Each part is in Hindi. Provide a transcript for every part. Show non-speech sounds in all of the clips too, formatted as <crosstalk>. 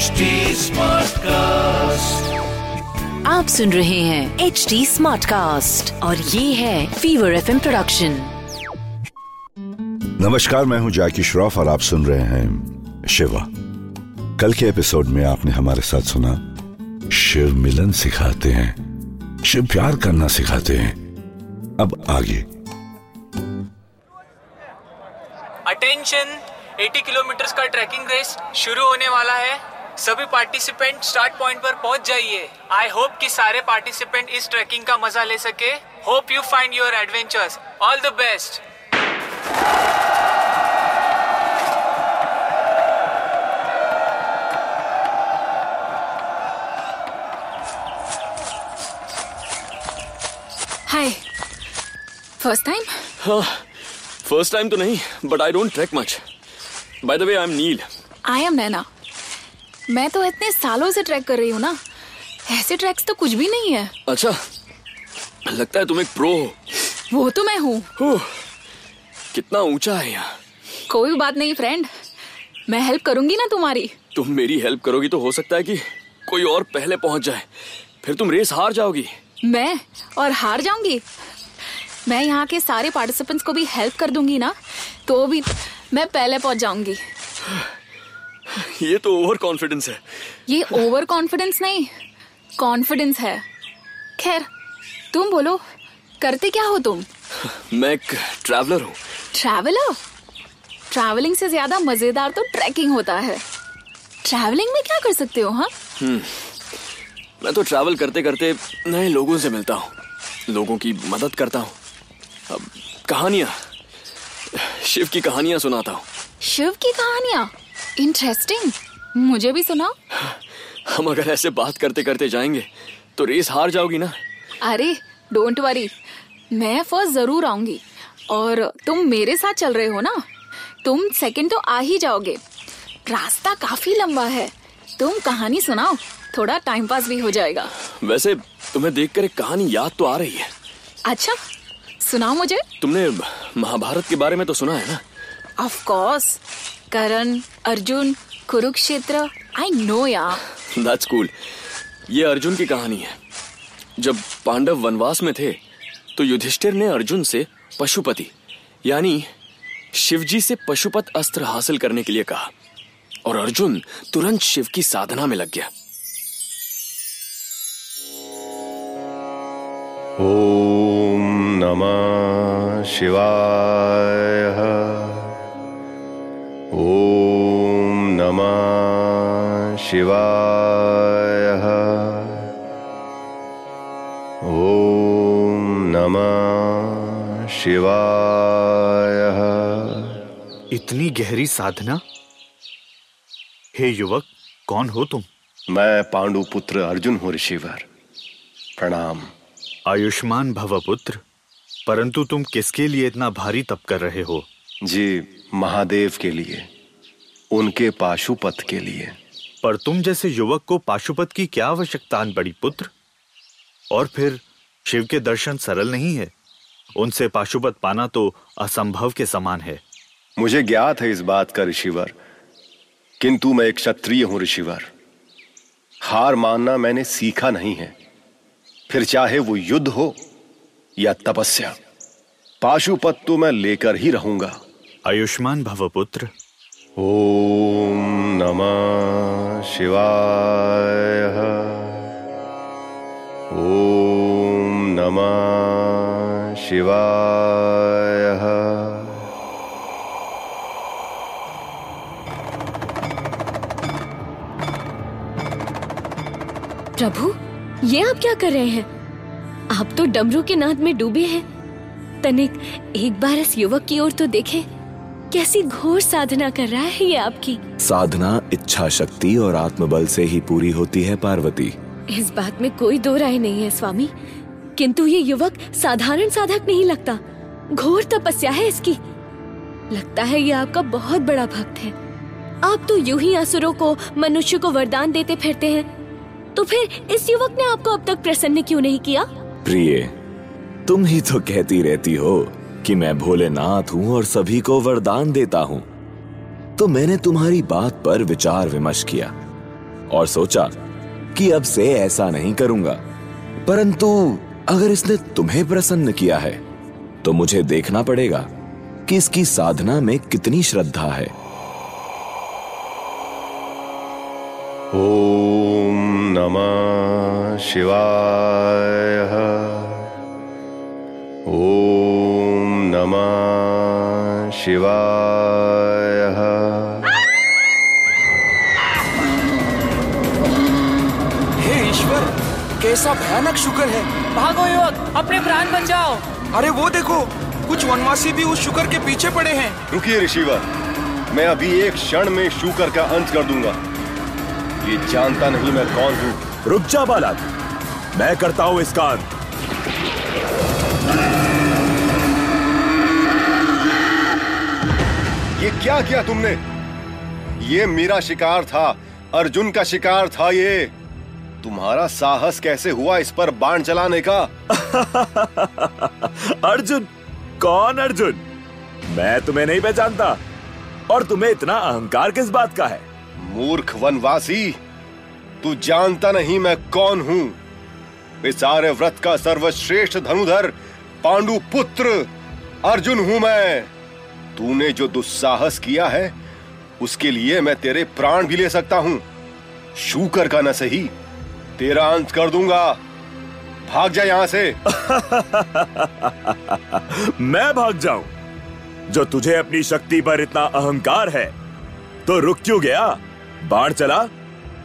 HD Smartcast. आप सुन रहे हैं एच डी स्मार्ट कास्ट और ये है फीवर एफ़ प्रोडक्शन नमस्कार मैं हूँ जैकी श्रॉफ और आप सुन रहे हैं शिवा। कल के एपिसोड में आपने हमारे साथ सुना शिव मिलन सिखाते हैं शिव प्यार करना सिखाते हैं। अब आगे। अटेंशन 80 किलोमीटर का ट्रैकिंग रेस शुरू होने वाला है। सभी पार्टिसिपेंट स्टार्ट पॉइंट पर पहुँच जाइए। आई होप कि सारे पार्टिसिपेंट इस ट्रैकिंग का मज़ा ले सके। Hope you find your adventures all the best hi first time first time तो नहीं but I don't trek much by the way I am Neel I am Naina मैं तो इतने सालों से ट्रैक कर रही हूँ ना। ऐसे ट्रैक्स तो कुछ भी नहीं है। अच्छा लगता है तुम एक प्रो हो। वो तो मैं हूँ। कितना ऊँचा है यहाँ। कोई बात नहीं फ्रेंड मैं हेल्प करूँगी ना तुम्हारी। तुम मेरी हेल्प करोगी तो हो सकता है कि कोई और पहले पहुँच जाए। फिर तुम रेस हार जाओगी। मैं? और हार जाऊँगी? मैं यहाँ के सारे पार्टिसिपेंट्स को भी हेल्प कर दूँगी ना तो भी मैं पहले पहुँच जाऊँगी। <sighs> <laughs> ये तो ओवर कॉन्फिडेंस है। ये ओवर कॉन्फिडेंस नहीं कॉन्फिडेंस है। खैर तुम बोलो करते क्या हो तुम? <laughs> मैं एक ट्रैवलर हूँ। ट्रैवलर ट्रैवलिंग से ज़्यादा मज़ेदार तो ट्रैकिंग होता है। ट्रैवलिंग में क्या कर सकते हो हाँ? मैं तो ट्रैवल करते करते नए लोगों से मिलता हूँ। लोगों की मदद करता हूँ। अब कहानियाँ शिव की कहानियाँ सुनाता हूँ। शिव की कहानियाँ? इंटरेस्टिंग मुझे भी सुनाओ। हम अगर ऐसे बात करते करते जाएँगे तो रेस हार जाओगी ना? अरे डोंट वरी मैं फ़र्स्ट ज़रूर आऊँगी। और तुम मेरे साथ चल रहे हो ना? तुम सेकंड तो आ ही जाओगे। रास्ता काफ़ी लंबा है। तुम कहानी सुनाओ। थोड़ा टाइम पास भी हो जाएगा। वैसे तुम्हें देखकर एक कहानी याद तो आ रही है। अच्छा सुनाओ मुझे। तुमने महाभारत के बारे में तो सुना है ना? Of course Karan Arjun Kurukshetra I know यार दैट्स कूल ये अर्जुन की कहानी है। जब पांडव वनवास में थे तो युधिष्ठिर ने अर्जुन से पशुपति यानी शिवजी से पशुपत अस्त्र हासिल करने के लिए कहा और अर्जुन तुरंत शिव की साधना में लग गया। ॐ नमः शिवाय। शिवाय। ॐ नमः शिवाय। इतनी गहरी साधना? हे युवक कौन हो तुम? मैं पांडु पुत्र अर्जुन हूँ ऋषिवर। प्रणाम। आयुष्मान भव पुत्र परंतु तुम किसके लिए इतना भारी तप कर रहे हो? जी महादेव के लिए उनके पाशुपत के लिए। पर तुम जैसे युवक को पाशुपत की क्या आवश्यकता पड़ी पुत्र? और फिर शिव के दर्शन सरल नहीं है। उनसे पाशुपत पाना तो असंभव के समान है। मुझे ज्ञात है इस बात का ऋषिवर। किंतु मैं एक क्षत्रिय हूँ ऋषिवर। हार मानना मैंने सीखा नहीं है। फिर चाहे वो युद्ध हो या तपस्या पाशुपत तो मैं लेकर ही रहूँगा। आयुष्मान भव पुत्र ओम। नमः शिवाय। ओम नमः शिवाय। प्रभु, ये आप क्या कर रहे हैं? आप तो डमरू के नाद में डूबे हैं। तनिक एक बार इस युवक की ओर तो देखें। कैसी घोर साधना कर रहा है ये आपकी? साधना इच्छा शक्ति और आत्मबल से ही पूरी होती है पार्वती। इस बात में कोई दो राय नहीं है स्वामी। किंतु ये युवक साधारण साधक नहीं लगता। घोर तपस्या है इसकी। लगता है ये आपका बहुत बड़ा भक्त है। आप तो यूँ ही असुरों को मनुष्य को वरदान देते फिरते हैं। तो फिर इस युवक ने आपको अब तक प्रसन्न क्यों नहीं किया? प्रिय तुम ही तो कहती रहती हो। कि मैं भोलेनाथ हूँ और सभी को वरदान देता हूँ। तो मैंने तुम्हारी बात पर विचार विमर्श किया और सोचा कि अब से ऐसा नहीं करूँगा। परंतु अगर इसने तुम्हें प्रसन्न किया है तो मुझे देखना पड़ेगा कि इसकी साधना में कितनी श्रद्धा है। ओम नमः शिवाय। नमः शिवाय। हे ईश्वर कैसा भयानक शुक्र है। भागो युवक अपने प्राण बचाओ। अरे वो देखो कुछ वनवासी भी उस शुक्र के पीछे पड़े हैं। रुकिए ऋषिवर मैं अभी एक क्षण में शूकर का अंत कर दूँगा। ये जानता नहीं मैं कौन हूँ। रुक जा बालक मैं करता हूँ इसका अंत। ये क्या किया तुमने? ये मेरा शिकार था अर्जुन का शिकार था ये। तुम्हारा साहस कैसे हुआ इस पर बाण चलाने का? <laughs> अर्जुन कौन अर्जुन? मैं तुम्हें नहीं पहचानता और तुम्हें इतना अहंकार किस बात का है? मूर्ख वनवासी तू जानता नहीं मैं कौन हूँ। सारे व्रत का सर्वश्रेष्ठ धनुधर पांडु पुत्र अर्जुन हूँ मैं। तूने जो दुस्साहस किया है उसके लिए मैं तेरे प्राण भी ले सकता हूँ। शूकर का न सही तेरा अंत कर दूँगा। भाग जा यहाँ से। <laughs> मैं भाग जाऊँ। जो तुझे अपनी शक्ति पर इतना अहंकार है तो रुक क्यों गया? बाढ़ चला।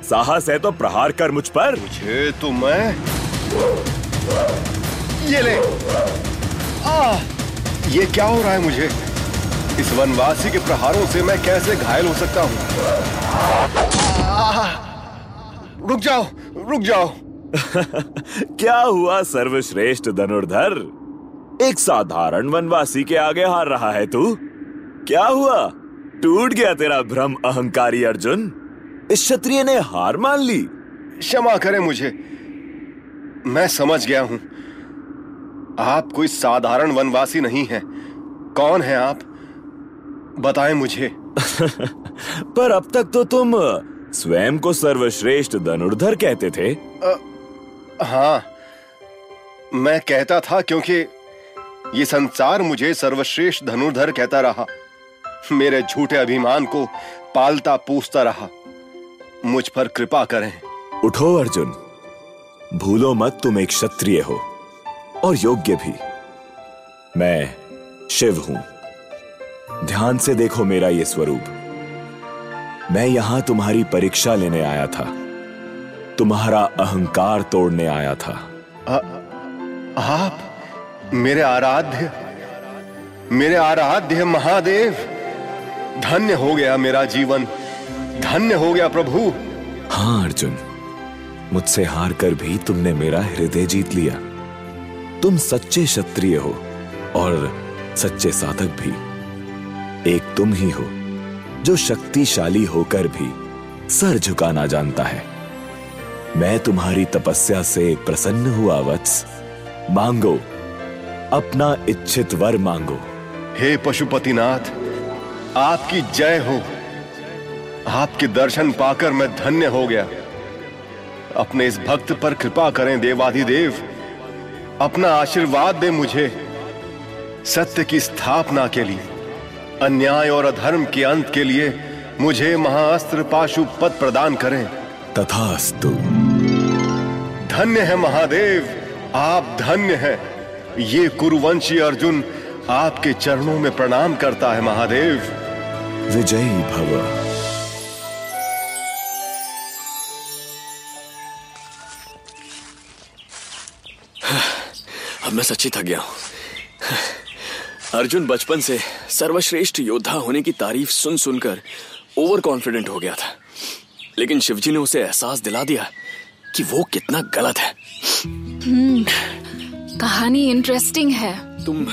साहस है तो प्रहार कर मुझ पर। मुझे तो मैं ये ले। आ, ये क्या हो रहा है मुझे? इस वनवासी के प्रहारों से मैं कैसे घायल हो सकता हूँ? रुक जाओ रुक जाओ। <laughs> क्या हुआ सर्वश्रेष्ठ धनुर्धर? एक साधारण वनवासी के आगे हार रहा है तू। क्या हुआ? टूट गया तेरा भ्रम अहंकारी अर्जुन। इस क्षत्रिय ने हार मान ली। क्षमा करें मुझे। मैं समझ गया हूँ। आप कोई साधारण वनवासी नहीं हैं। कौन है आप? बताएँ मुझे। पर अब तक तो तुम स्वयं को सर्वश्रेष्ठ धनुर्धर कहते थे। आ, हाँ मैं कहता था क्योंकि ये संसार मुझे सर्वश्रेष्ठ धनुर्धर कहता रहा। मेरे झूठे अभिमान को पालता पूछता रहा। मुझ पर कृपा करें। उठो अर्जुन। भूलो मत तुम एक क्षत्रिय हो और योग्य भी। मैं शिव हूँ। ध्यान से देखो मेरा ये स्वरूप। मैं यहाँ तुम्हारी परीक्षा लेने आया था। तुम्हारा अहंकार तोड़ने आया था। आ, आप मेरे आराध्य मेरे आराध्य महादेव धन्य हो गया मेरा जीवन धन्य हो गया प्रभु। हाँ अर्जुन मुझसे हार कर भी तुमने मेरा हृदय जीत लिया। तुम सच्चे क्षत्रिय हो और सच्चे साधक भी। एक तुम ही हो, जो शक्तिशाली होकर भी सर झुकाना जानता है। मैं तुम्हारी तपस्या से प्रसन्न हुआ, वत्स। मांगो, अपना इच्छित वर मांगो। हे पशुपतिनाथ, आपकी जय हो। आपके दर्शन पाकर मैं धन्य हो गया। अपने इस भक्त पर कृपा करें, देवाधिदेव। अपना आशीर्वाद दे मुझे, सत्य की स्थापना के लिए। अन्याय और अधर्म के अंत के लिए मुझे महाअस्त्र पाशु पद प्रदान करें। तथास्तु। धन्य है महादेव आप धन्य हैं। ये कुरुवंशी अर्जुन आपके चरणों में प्रणाम करता है महादेव। विजयी भव। अब मैं सच्ची थक गया हूँ। अर्जुन बचपन से सर्वश्रेष्ठ योद्धा होने की तारीफ़ सुन सुनकर ओवर कॉन्फिडेंट हो गया था। लेकिन शिवजी ने उसे एहसास दिला दिया कि वो कितना गलत है। कहानी इंटरेस्टिंग है। तुम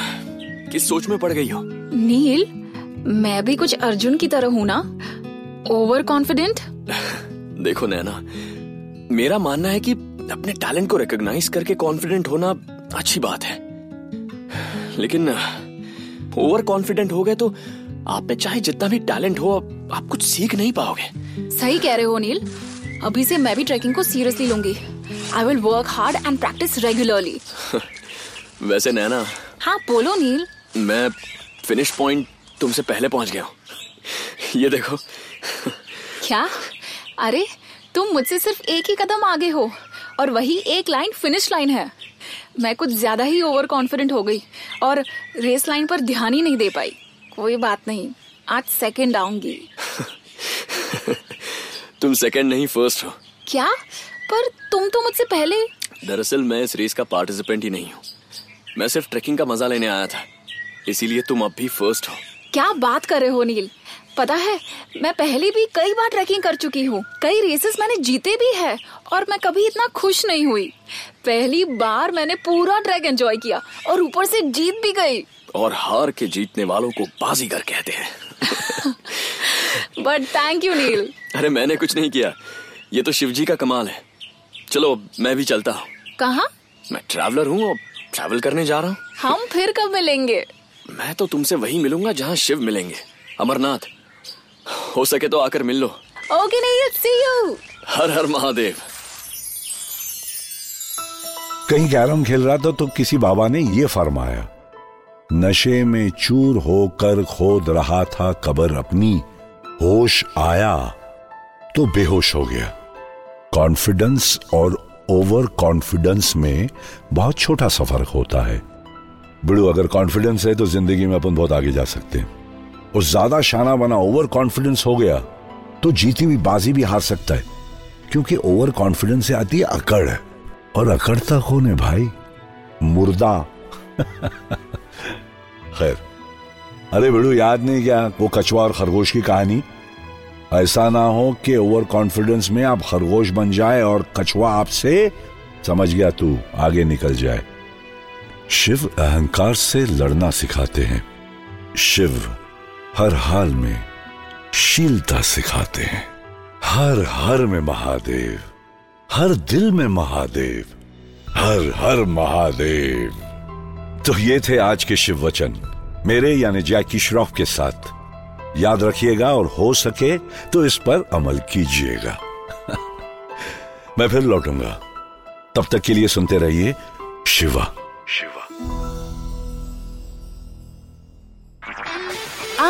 किस सोच में पड़ गई हो? नील मैं भी कुछ अर्जुन की तरह हूँ ना? ओवर कॉन्फिडेंट <laughs> देखो नैना मेरा मानना है कि अपने टैलेंट को रिकॉग्नाइज करके कॉन्फिडेंट होना अच्छी बात है। लेकिन ओवर कॉन्फिडेंट हो गए तो आप में चाहे जितना भी टैलेंट हो आप कुछ सीख नहीं पाओगे। सही कह रहे हो नील अभी से मैं भी ट्रैकिंग को सीरियसली लूँगी। I will work hard and practice regularly वैसे नैना। हाँ बोलो नील मैं फिनिश पॉइंट तुमसे पहले पहुँच गया हूँ। ये देखो। क्या? अरे तुम मुझसे सिर्फ़ एक ही कदम आगे हो और वही एक लाइन फिनिश लाइन है। मैं कुछ ज़्यादा ही ओवर कॉन्फिडेंट हो गई और रेस लाइन पर ध्यान ही नहीं दे पाई। कोई बात नहीं आज सेकंड आऊँगी। <laughs> तुम सेकंड नहीं फ़र्स्ट हो। क्या? पर तुम तो मुझसे पहले दरअसल मैं इस रेस का पार्टिसिपेंट ही नहीं हूँ। मैं सिर्फ़ ट्रैकिंग का मज़ा लेने आया था। इसीलिए तुम अब भी फ़र्स्ट हो। क्या बात कर रहे हो नील? पता है मैं पहले भी कई बार ट्रैकिंग कर चुकी हूँ। कई रेसेस मैंने जीते भी है और मैं कभी इतना खुश नहीं हुई। पहली बार मैंने पूरा ट्रैक एंजॉय किया और ऊपर से जीत भी गई। और हार के जीतने वालों को बाजीगर कहते हैं। बट थैंक यू नील अरे मैंने कुछ नहीं किया। ये तो शिवजी का कमाल है। चलो मैं भी चलता हूँ। कहा? मैं ट्रैवलर हूँ और ट्रैवल करने जा रहा हूँ। हम फिर कब मिलेंगे? मैं तो तुमसे वही मिलूँगा जहाँ शिव मिलेंगे। अमरनाथ। हो सके तो आकर मिल लो। ओके नील सी यू हर हर महादेव। कहीं कैरम खेल रहा था तो किसी बाबा ने ये फरमाया नशे में चूर होकर खोद रहा था कबर अपनी होश आया तो बेहोश हो गया। कॉन्फिडेंस और ओवर कॉन्फिडेंस में बहुत छोटा सा फ़र्क होता है। बिड़ू अगर कॉन्फिडेंस है तो ज़िंदगी में अपन बहुत आगे जा सकते हैं। और ज़्यादा शाना बना ओवर कॉन्फिडेंस हो गया तो जीती हुई बाजी भी हार सकता है, क्योंकि ओवर कॉन्फिडेंस से आती है अकड़ और अकड़ता कौन है भाई? मुर्दा। <laughs> खैर, अरे बिड़ू, याद नहीं क्या वो कछुआ और खरगोश की कहानी? ऐसा ना हो कि ओवर कॉन्फिडेंस में आप खरगोश बन जाए और कछुआ आपसे, समझ गया तू, आगे निकल जाए। शिव अहंकार से लड़ना सिखाते हैं। शिव। हर हाल में शीलता सिखाते हैं। हर हर में महादेव, हर दिल में महादेव, हर हर महादेव। तो ये थे आज के शिव वचन। मेरे यानी जैकी श्रॉफ के साथ। याद रखिएगा और हो सके तो इस पर अमल कीजिएगा। <laughs> मैं फिर लौटूँगा। तब तक के लिए सुनते रहिए शिवा। शिवा।